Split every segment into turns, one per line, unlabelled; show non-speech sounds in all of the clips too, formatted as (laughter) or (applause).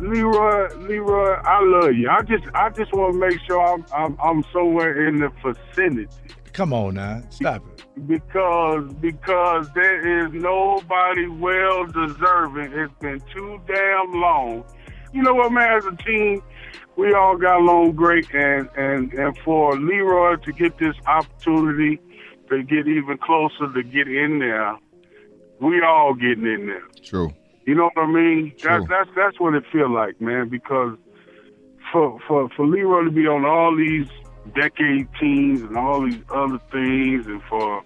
Leroy, Leroy, I love you. I just, I just want to make sure I'm, I'm, I'm somewhere in the vicinity
Come on now, stop it.
because, because there is nobody well deserving. It's been too damn long. You know what, man? As a team, we all got along great, and and and for Leroy to get this opportunity to get even closer to get in there, we all getting in there.
True.
You know what I mean?
True.
That's that's that's what it feel like, man. Because for for for Leroy to be on all these decade teams and all these other things, and for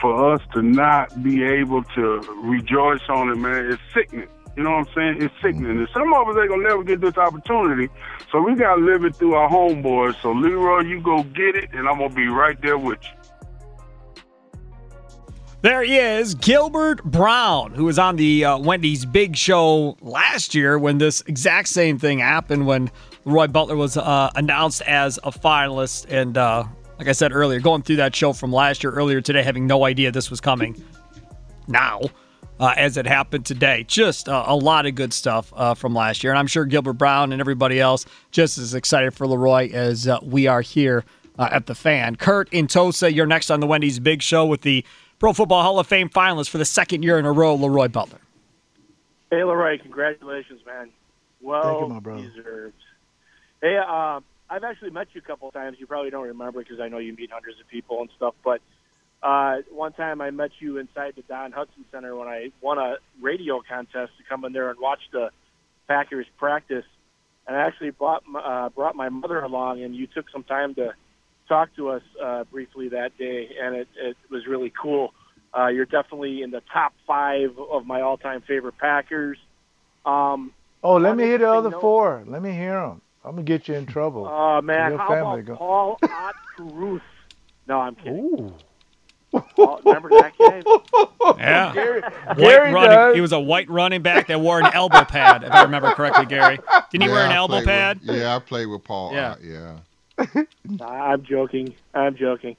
for us to not be able to rejoice on it, man, it's sickening. You know what I'm saying? It's sickening. Mm-hmm. And some of us ain't gonna never get this opportunity, so we gotta live it through our homeboys. So Leroy, you go get it, and I'm gonna be right there with you.
There he is, Gilbert Brown, who was on the uh, Wendy's Big Show last year when this exact same thing happened when Roy Butler was uh, announced as a finalist. And uh, like I said earlier, going through that show from last year earlier today, having no idea this was coming now. Uh, as it happened today, just uh, a lot of good stuff uh, from last year, and I'm sure Gilbert Brown and everybody else just as excited for Leroy as we are here at the fan. Kurt in Tosa, you're next on the Wendy's Big Show with the Pro Football Hall of Fame finalist for the second year in a row, Leroy Butler.
Hey, Leroy, congratulations, man. Well
Thank you, my brother.
deserved. Hey, uh, I've actually met you a couple of times. You probably don't remember because I know you meet hundreds of people and stuff. But uh, one time I met you inside the Don Hutson Center when I won a radio contest to come in there and watch the Packers practice. And I actually brought my, uh, brought my mother along, and you took some time to talk to us uh, briefly that day, and it, it was really cool. Uh, you're definitely in the top five of my all-time favorite Packers. Um,
Oh, let me hear the other
note.
four. Let me hear them. I'm gonna get you in trouble. (laughs)
oh man,
Your
how
family
about
go-
Paul Ott Carruth? No, I'm kidding.
Ooh.
Paul, remember that guy? (laughs)
Yeah.
Gary,
White
Gary
running,
does.
he was a white running back that wore an elbow pad, if I remember correctly, Gary. Didn't he
Yeah,
wear an
I
elbow pad?
With, yeah, I played with Paul.
Yeah.
Yeah. yeah. (laughs)
I'm joking. I'm joking.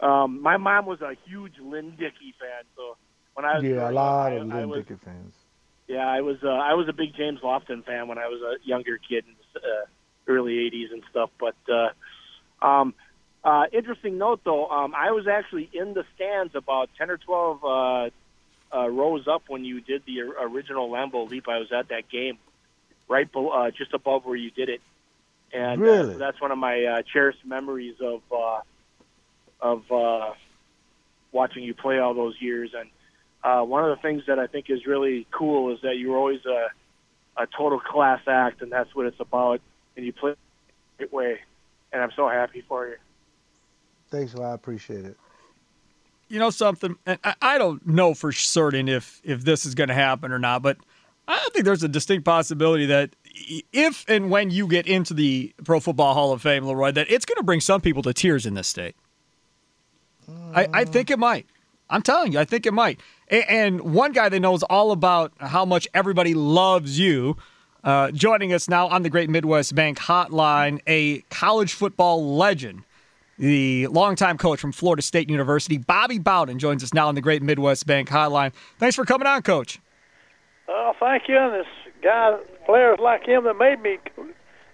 Um, my mom was a huge Lynn Dickey fan, so when I was
yeah, a lot of
I, I
Lynn
was
Dickey fans.
yeah, I was uh, I was a big James Lofton fan when I was a younger kid in the uh, early '80s and stuff. But uh, um, uh, interesting note though, um, I was actually in the stands about ten or twelve uh, uh, rows up when you did the original Lambeau leap. I was at that game, right, below, uh, just above where you did it, and
Really?
uh, that's one of my uh, cherished memories of uh, of uh, watching you play all those years. And uh, one of the things that I think is really cool is that you're always a a total class act, and that's what it's about. And you play the right way, and I'm so happy for you.
Thanks, well, I appreciate it.
You know something? And I, I don't know for certain if if this is going to happen or not, but I think there's a distinct possibility that if and when you get into the Pro Football Hall of Fame, Leroy, that it's going to bring some people to tears in this state. I, I think it might. I'm telling you, I think it might. And one guy that knows all about how much everybody loves you, uh, joining us now on the Great Midwest Bank Hotline, a college football legend, the longtime coach from Florida State University, Bobby Bowden, joins us now on the Great Midwest Bank Hotline. Thanks for coming on, Coach.
Oh, thank you. This guy, players like him that made me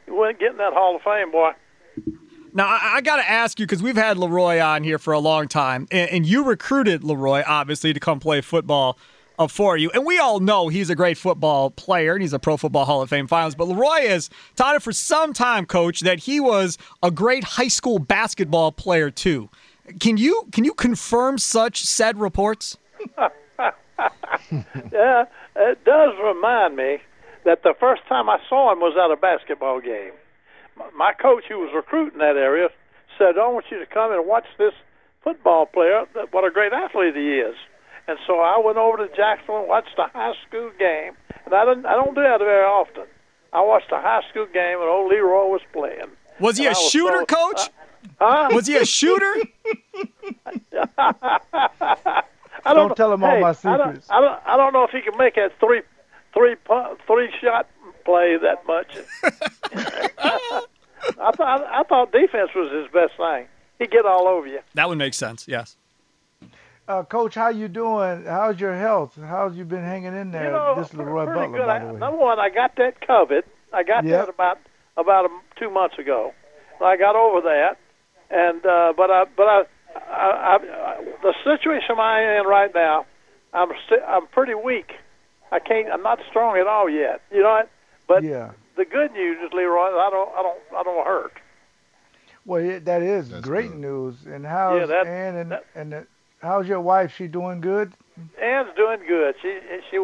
went getting that Hall of Fame, boy.
Now, I, I got to ask you because we've had Leroy on here for a long time, and, and you recruited Leroy, obviously, to come play football uh, for you. And we all know he's a great football player, and he's a Pro Football Hall of Fame finalist. But Leroy has taught it for some time, Coach, that he was a great high school basketball player, too. Can you can you confirm such said reports? (laughs)
yeah, it does remind me that the first time I saw him was at a basketball game. My- My coach, who was recruiting that area, said, "I want you to come and watch this football player. What a great athlete he is." And so I went over to Jacksonville and watched a high school game. And I didn't, I don't do that very often. I watched a high school game and old Leroy was playing.
Was he
And
a
I was
shooter,
so-
Coach?
Uh, huh?
Was he a shooter? (laughs) (laughs)
I
Don't tell him all
hey,
my
I don't,
secrets.
I don't. I don't know if he can make that three, three, three shot play that much. (laughs) I thought. I thought defense was his best thing. He'd get all over you.
That would make sense. Yes.
Uh, Coach, how you doing? How's your health? How's you been hanging in there?
You know,
this is Leroy
pretty
Butler,
good.
by the way.
number one, I got that covered. I got
Yep.
that about about um, two months ago. I got over that, and uh, but I but I, I, I, I the situation I'm in right now, I'm st- I'm pretty weak. I can't. I'm not strong at all yet. You know what? But
yeah.
the good news is, Leroy, I don't I don't I don't hurt.
Well, yeah, that is
That's
great
good.
news. And how's
Yeah, that-
Ann and
that-
and the, how's your wife? She doing good?
Ann's doing good. She she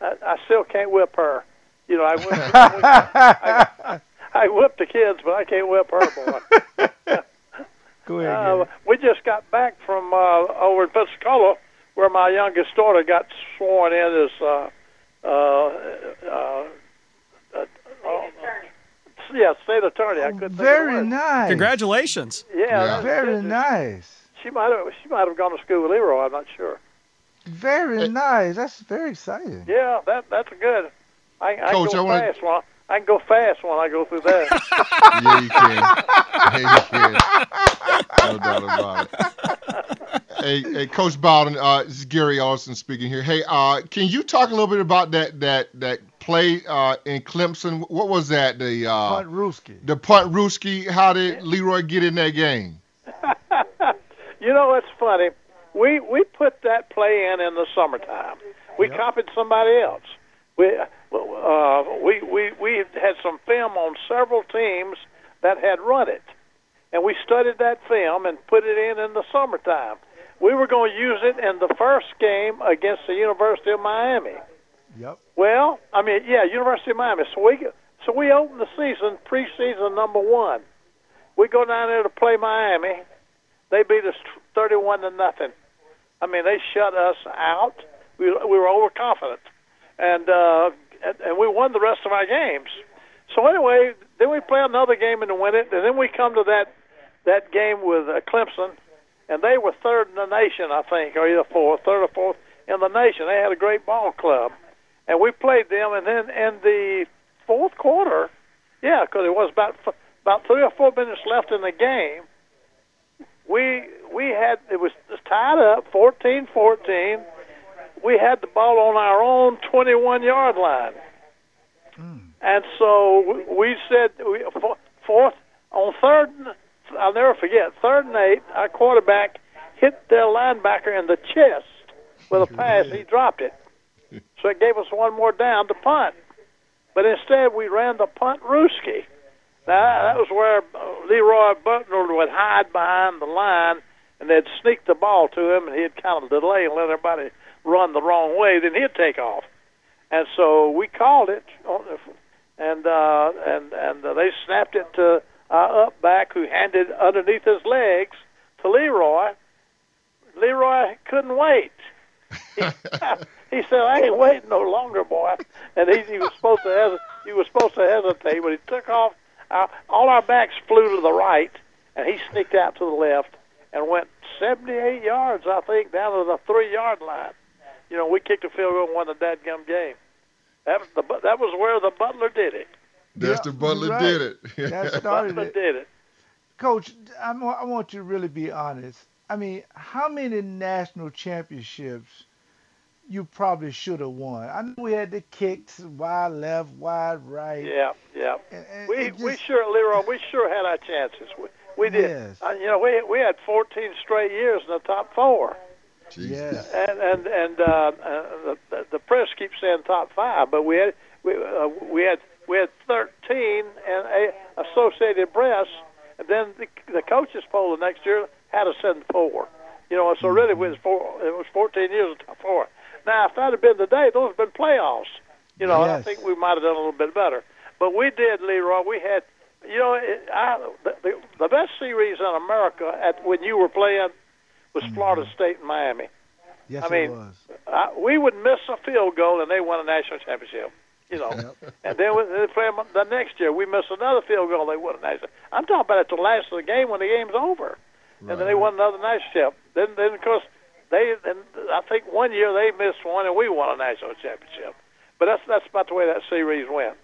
I, I still can't whip her. You know, I whip, I, I whip the kids, but I can't whip her, boy. (laughs)
Go ahead.
Uh, we just got back from uh, over in Pensacola, where my youngest daughter got sworn in as uh, uh, uh, uh, uh, yeah, state attorney. I couldn't think of the
Very
word.
nice.
Congratulations.
Yeah,
Yeah.
Very
that-
nice.
She might have she might have gone to school with Leroy. I'm not sure.
Very
Hey.
nice. That's very exciting.
Yeah, that that's good. I, I
Coach,
can
I
go
wanna-
fast. One. I can go fast when I go through that. (laughs)
Yeah, you can. Yeah, you can. (laughs) No doubt about it. Hey, hey, Coach Bowden, uh, this is Gary Ellerson speaking here. Hey, uh, can you talk a little bit about that that that play uh, in Clemson? What was that? The uh,
Puntrooskie.
the Puntrooskie. How did Leroy get in that game? (laughs)
you know, it's funny. We we put that play in in the summertime. We
Yep.
copied somebody else. We uh, we we we had some film on several teams that had run it, and we studied that film and put it in in the summertime. We were going to use it in the first game against the University of Miami.
Yep.
Well, I mean, yeah, University of Miami. So we so we open the season preseason number one. We go down there to play Miami. They beat us thirty-one to nothing. I mean, they shut us out. We we were overconfident, and uh, and, we won the rest of our games. So anyway, then we play another game and win it, and then we come to that that game with uh, Clemson, and they were third in the nation, I think, or either fourth, third or fourth in the nation. They had a great ball club, and we played them. And then in the fourth quarter, yeah, because it was about about three or four minutes left in the game. We we had it was tied up 14-14. We had the ball on our own 21 yard line, hmm. and so we- we said we fourth on third. I'll never forget third and eight. Our quarterback hit their linebacker in the chest with a pass. He dropped it, (laughs) so it gave us one more down to punt. But instead, we ran the Puntrooskie. Now that was where uh, Leroy Butler would hide behind the line, and they'd sneak the ball to him, and he'd kind of delay and let everybody run the wrong way. Then he'd take off. And so we called it, the- and uh, and and uh, they snapped it to our up back, who handed underneath his legs to Leroy. Leroy couldn't wait. He, (laughs) he said, "I ain't waiting no longer, boy." And he, he was supposed to hes- he was supposed to hesitate, but he took off. Uh, all our backs flew to the right, and he sneaked out to the left and went 78 yards, I think, down to the three-yard line. You know, we kicked a field goal and won the dadgum game. That was the that was where the Butler did it.
That's the Butler
right.
did it.
That (laughs) started
Butler
it.
did it.
Coach, I wa- I want you to really be honest. I mean, how many national championships you probably should have won? I know we had the kicks, wide left, wide right.
Yeah, yeah.
And- and
We
it
we sure, Leroy, we sure had our chances. We, we did.
Yes.
Uh, you know, we we had 14 straight years in the top four.
Yeah.
And and and uh, uh, the the press keeps saying top five, but we had we uh, we had we had 13 and a Associated Press, and then the, the coaches poll the next year had us in four. You know, so really it was four. It was 14 years of top four. Now, if that had been today, those have been playoffs. You know, and I think we might have done a little bit better. But we did, Leroy. We had, you know, it, I, the, the the best series in America at when you were playing was Florida State and Miami.
Yes,
I mean,
it was.
uh, we would miss a field goal and they won a national championship. You know, (laughs) and then we- they play 'em the next year. We miss another field goal, they won a national. I'm talking about at the last of the game when the game's over, and then they won another national championship. Then, then of course, they. and I think one year they missed one and we won a national championship. But that's that's about the way that series went.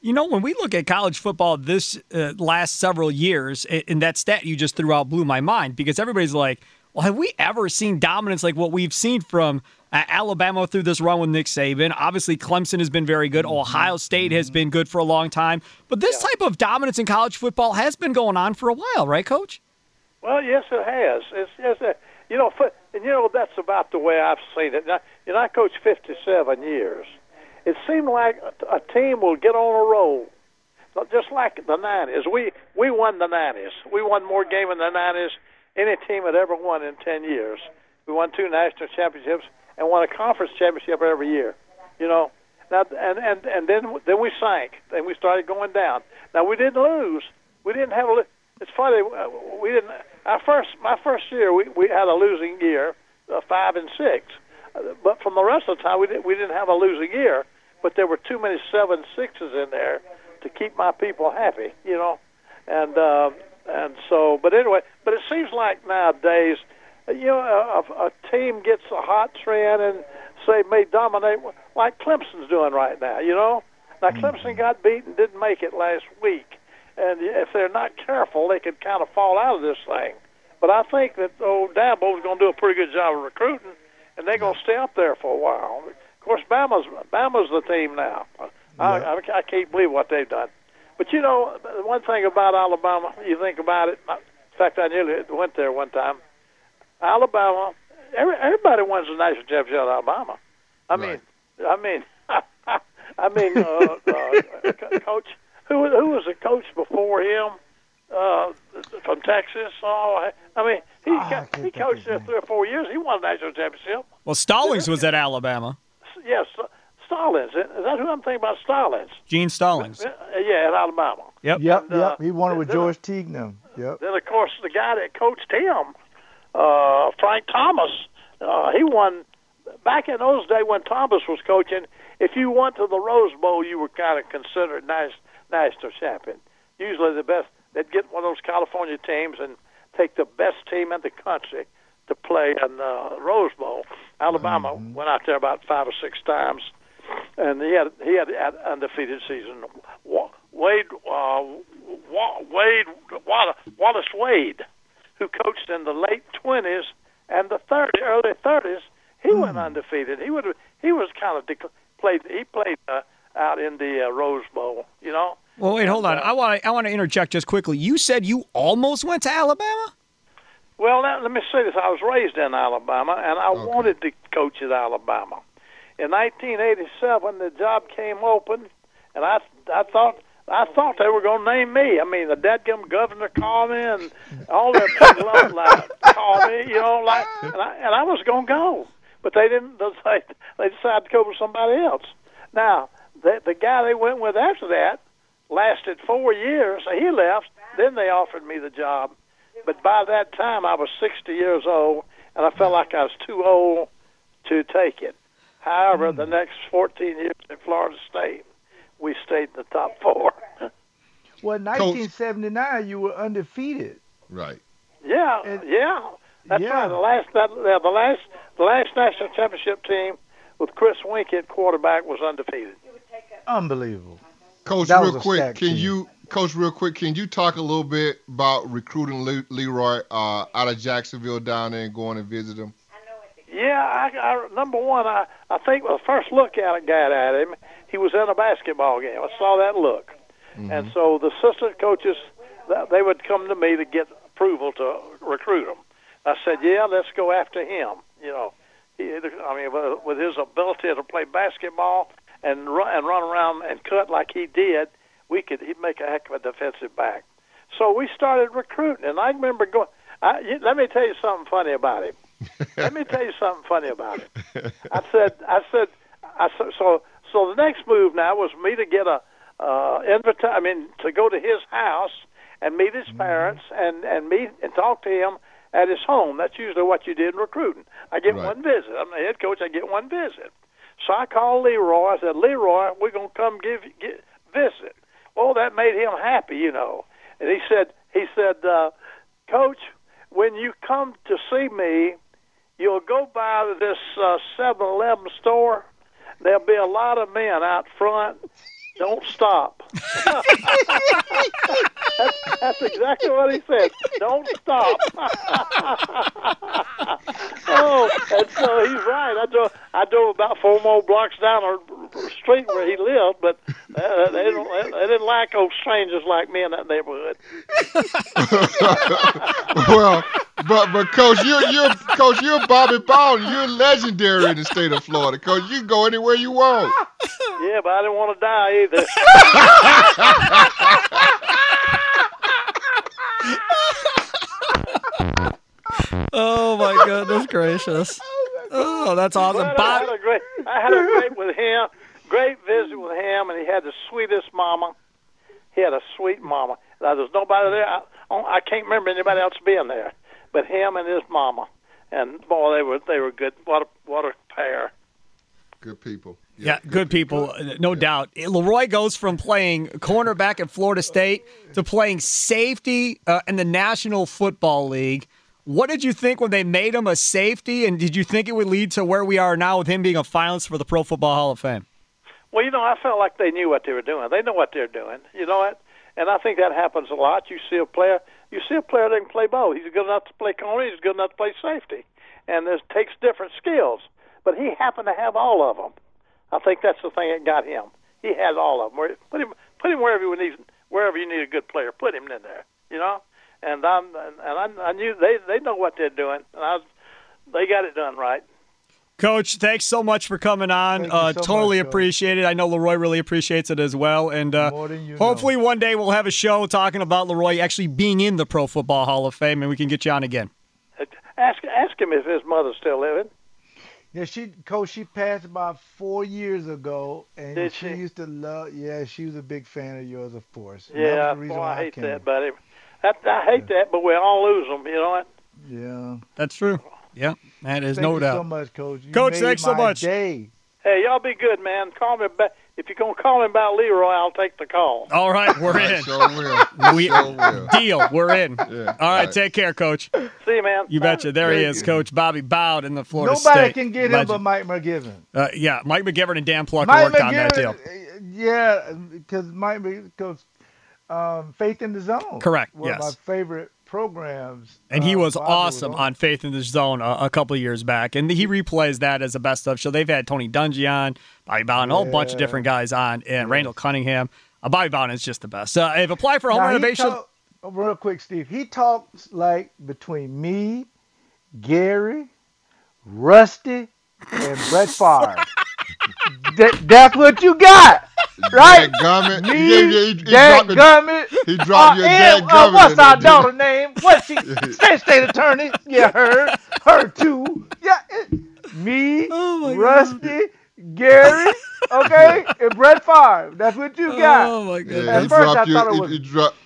You know, when we look at college football this uh, last several years, and that stat you just threw out blew my mind because everybody's like, well, have we ever seen dominance like what we've seen from uh, Alabama through this run with Nick Saban? Obviously, Clemson has been very good. Ohio State has been good for a long time. But this type of dominance in college football has been going on for a while, right, Coach?
Well, yes, it has. It's, it's a, you know, and you know that's about the way I've seen it. Now, you know, I coached 57 years. It seemed like a, a team will get on a roll, But just like the '90s. We we won the '90s. We won more games in the '90s any team had ever won in 10 years. We won two national championships and won a conference championship every year. You know, now and and and then then we sank. Then we started going down. Now we didn't lose. We didn't have a. It's funny. uh, We didn't. Our first my first year we we had a losing year, uh, five and six. Uh, But from the rest of the time we didn't we didn't have a losing year. But there were too many seven sixes in there to keep my people happy. You know, and uh, and so. But anyway, but it seems like nowadays you know, a, a team gets a hot trend and say may dominate like Clemson's doing right now. You know, now hmm. Clemson got beaten, didn't make it last week, and if they're not careful, they could kind of fall out of this thing. But I think that old Dabo's going to do a pretty good job of recruiting, and they're going to stay up there for a while. Of course, Bama's Bama's the team now. I, I, I can't believe what they've done. But you know, one thing about Alabama, you think about it. In fact, I nearly went there one time. Alabama, every, everybody wins the national championship at Alabama. I mean, I mean, (laughs) I mean, uh, uh, (laughs) coach. Who who was the coach before him? Uh, from Texas. Oh, I mean, he co- he coached there three or four years. He won a national championship.
Well, Stallings was at Alabama.
Yes, Stallings. Is that who I'm thinking about? Stallings.
Gene Stallings.
Uh, Yeah, at Alabama.
Yep.
Yep,
And, uh,
yep. He won it with George Teagnum. Yep.
Then, of course, the guy that coached him, uh, Frank Thomas, uh, he won. Back in those days when Thomas was coaching, if you went to the Rose Bowl, you were kind of considered nas- national champion. Usually, the best they'd get one of those California teams and take the best team in the country to play in the Rose Bowl. Alabama went out there about five or six times, and he had he had an undefeated season. Wade uh, Wade Wallace Wade, who coached in the late twenties and the 30, early thirties, he went undefeated. He would he was kind of dec- played he played uh, out in the uh, Rose Bowl, you know.
Well, wait, hold on. I want to I want to interject just quickly. You said you almost went to Alabama.
Well, now, let me say this. I was raised in Alabama, and I wanted to coach at Alabama. In 1987, the job came open, and I I thought I thought they were going to name me. I mean, the dadgum governor called me, and all the people like called me, you know, like, and I, and I was going to go, but they didn't. They they decided to go with somebody else. Now, the the guy they went with after that lasted four years. He left. Then they offered me the job. But by that time, I was 60 years old, and I felt like I was too old to take it. However, the hmm. next 14 years at Florida State, we stayed in the top four. (laughs)
Well, 1979, you were undefeated.
Right.
Yeah, yeah, that's
yeah.
right. The last that yeah, the last the last national championship team with Chris Weinke at quarterback was undefeated.
Unbelievable.
Coach,
That
real quick, can
team.
you, Coach, real quick, can you talk a little bit about recruiting Le- Leroy uh, out of Jacksonville down there and going and visit him?
Yeah, I, I number one, I I think the first look at it got at him, he was in a basketball game. I saw that look, mm-hmm. and so the assistant coaches, they would come to me to get approval to recruit him. I said, yeah, let's go after him. You know, he, I mean, with- with his ability to play basketball and run and run around and cut like he did, we could he'd make a heck of a defensive back. So we started recruiting, and I remember going. I, let me tell you something funny about him. Let me tell you something funny about it. I (laughs) said, I said, I said, so so the next move now was me to get a uh, invita- I mean, to go to his house and meet his parents and and meet and talk to him at his home. That's usually what you did in recruiting. I get
Right.
one visit. I'm the head coach. I get one visit. So I called Leroy. I said, Leroy, we're gonna come give get visit. Well, that made him happy, you know. And he said, he said, uh, Coach, when you come to see me, you'll go by this uh, 7-Eleven store. There'll be a lot of men out front. Don't stop. that's, (laughs) that's exactly what he said. Don't stop. (laughs) oh, and so he's right. I drove, I drove about four more blocks down the street where he lived, but uh, they, don't, they didn't like old strangers like me in that neighborhood. (laughs)
well, but but coach, you're you're coach, you're Bobby Bowden. You're legendary in the state of Florida. Coach, you can go anywhere you want.
Yeah, but I didn't want to die either.
Oh my goodness gracious! Oh, that's awesome.
But I had a great, I had a great with him, great visit with him, and he had the sweetest mama. He had a sweet mama. Now there's nobody there. I, I can't remember anybody else being there, but him and his mama. And boy, they were they were good. What a what a pair.
Good people.
Yeah, good people, uh, no doubt. Leroy goes from playing cornerback at Florida State to playing safety uh, in the National Football League. What did you think when they made him a safety, and did you think it would lead to where we are now with him being a finalist for the Pro Football Hall of Fame?
Well, you know, I felt like they knew what they were doing. They know what they're doing. You know what? And I think that happens a lot. You see a player, you see a player that can play both. He's good enough to play corner. He's good enough to play safety, and this takes different skills. But he happened to have all of them. I think that's the thing that got him. He has all of them. Put him, put him wherever you need, wherever you need a good player. Put him in there. You know. And I'm, and I, I knew they they know what they're doing, and I was, they got it done right.
Coach, thanks so much for coming on. Uh,
so
totally
much, Coach.
appreciate it. I know Leroy really appreciates it as well. And uh,
More than you
hopefully one day we'll have a show talking about Leroy actually being in the Pro Football Hall of Fame, and we can get you on again.
Ask ask him if his mother's still living.
Yeah, she coach. She passed about four years ago, and
Did
she,
she?
used to love. Yeah, she was a big fan of yours, of course.
Yeah,
that the reason
boy,
why
I hate
came.
that, buddy. That, I hate that, but we all lose them. You know what?
Yeah.
That's true. Yeah, that is
Thank
no
you
doubt.
so much, coach. You
Coach, thanks so much.
Day.
Hey, y'all be good, man. Call me back. If you're gonna call him about Leroy, I'll take the call.
All right, we're in.
Sure will.
We,
Sure will.
deal. We're in.
Yeah,
All right,
right.
take care, Coach.
See you, man.
You betcha. There he is,
you.
Coach Bobby Bowd in the Florida
Nobody
State.
can get him but. Mike McGivern.
Uh, yeah, Mike McGivern and Dan Plucker
Mike
worked on that deal.
Uh, yeah, because Mike because um, Faith in the Zone.
Correct,
One of
yes.
my favorite programs.
And he
uh,
was
Bobby
awesome
on.
on Faith in the Zone a, a couple years back. And he replays that as a best of show. They've had Tony Dungy on, Bobby Bowden, a whole bunch of different guys on, and Randall Cunningham. Uh, Bobby Bowden is just the best. Uh, if apply for home
Now,
renovation,
talk- oh, real quick, Steve. He talks like between me, Gary, Rusty, and Brett Favre. (laughs) that, that's what you got, (laughs) right?
Dadgummit.
Me,
He, gave you- he, he dropped
Dad
the,
Gummit.
he dropped your
uh, and,
dad
uh, what's our
there,
daughter name? What's she? (laughs) State state attorney. Yeah, her. Her too. Yeah. it- me, Rusty, Gary, okay, (laughs) and Brett Favre. That's what you got.
oh my
Yeah.
At
he
first I
dropped you.
thought it
he-
was-
he dropped.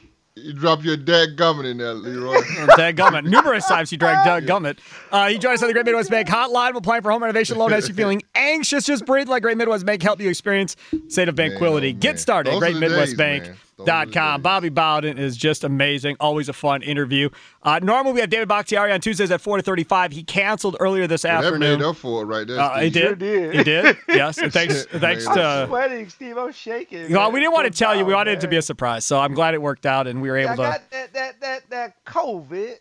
You drop your dad gummit in there, Leroy. (laughs)
Dad Gummit. Numerous times he dragged Doug Gummit. Uh, he joined us on the Great Midwest Bank hotline. We're applying for home renovation loan. Has you (laughs) feeling anxious? Just breathe like Great Midwest Bank. Help you experience state of banquility. Get started
Those
at
are the days, man. Those are the
greatmidwestbank.com. Bobby Bowden is just amazing. Always a fun interview. Uh, normally we have David Bakhtiari on Tuesdays at 4 to 35. He canceled earlier this
Well, that
afternoon.
made up for it right there.
Uh, he did.
Sure did.
He did. Yes. (laughs) And thanks. thanks
I'm
to.
I'm sweating, Steve. I'm shaking.
Well,
man.
we didn't want to tell you. We wanted it to be a surprise. So I'm glad it worked out, and we were able
I
to.
got that that that that COVID.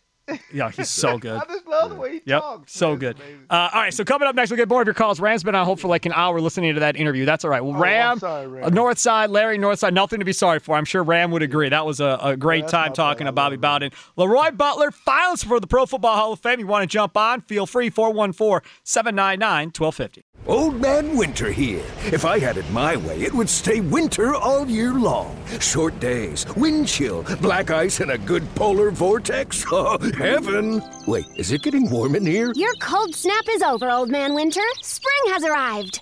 Yeah, he's (laughs) so good.
I just love the way he
Yep,
talks.
so
man.
good. Uh, all right, so coming up next, we'll get more of your calls. Ram's been on hold for like an hour listening to that interview. That's all right. Well,
Oh,
Ram,
sorry, Ram.
uh, North Side, Larry, North Side, nothing to be sorry for. I'm sure Ram would agree. That was a, a great
that's
time talking
bad.
to Bobby Bowden. Leroy Butler, finals for the Pro Football Hall of Fame. You want to jump on? Feel free, 414 799 1250.
Old Man Winter here. If I had it my way, it would stay winter all year long. Short days, wind chill, black ice, and a good polar vortex. (laughs) Heaven! Wait, is it getting warm in here?
Your cold snap is over, Old Man Winter. Spring has arrived.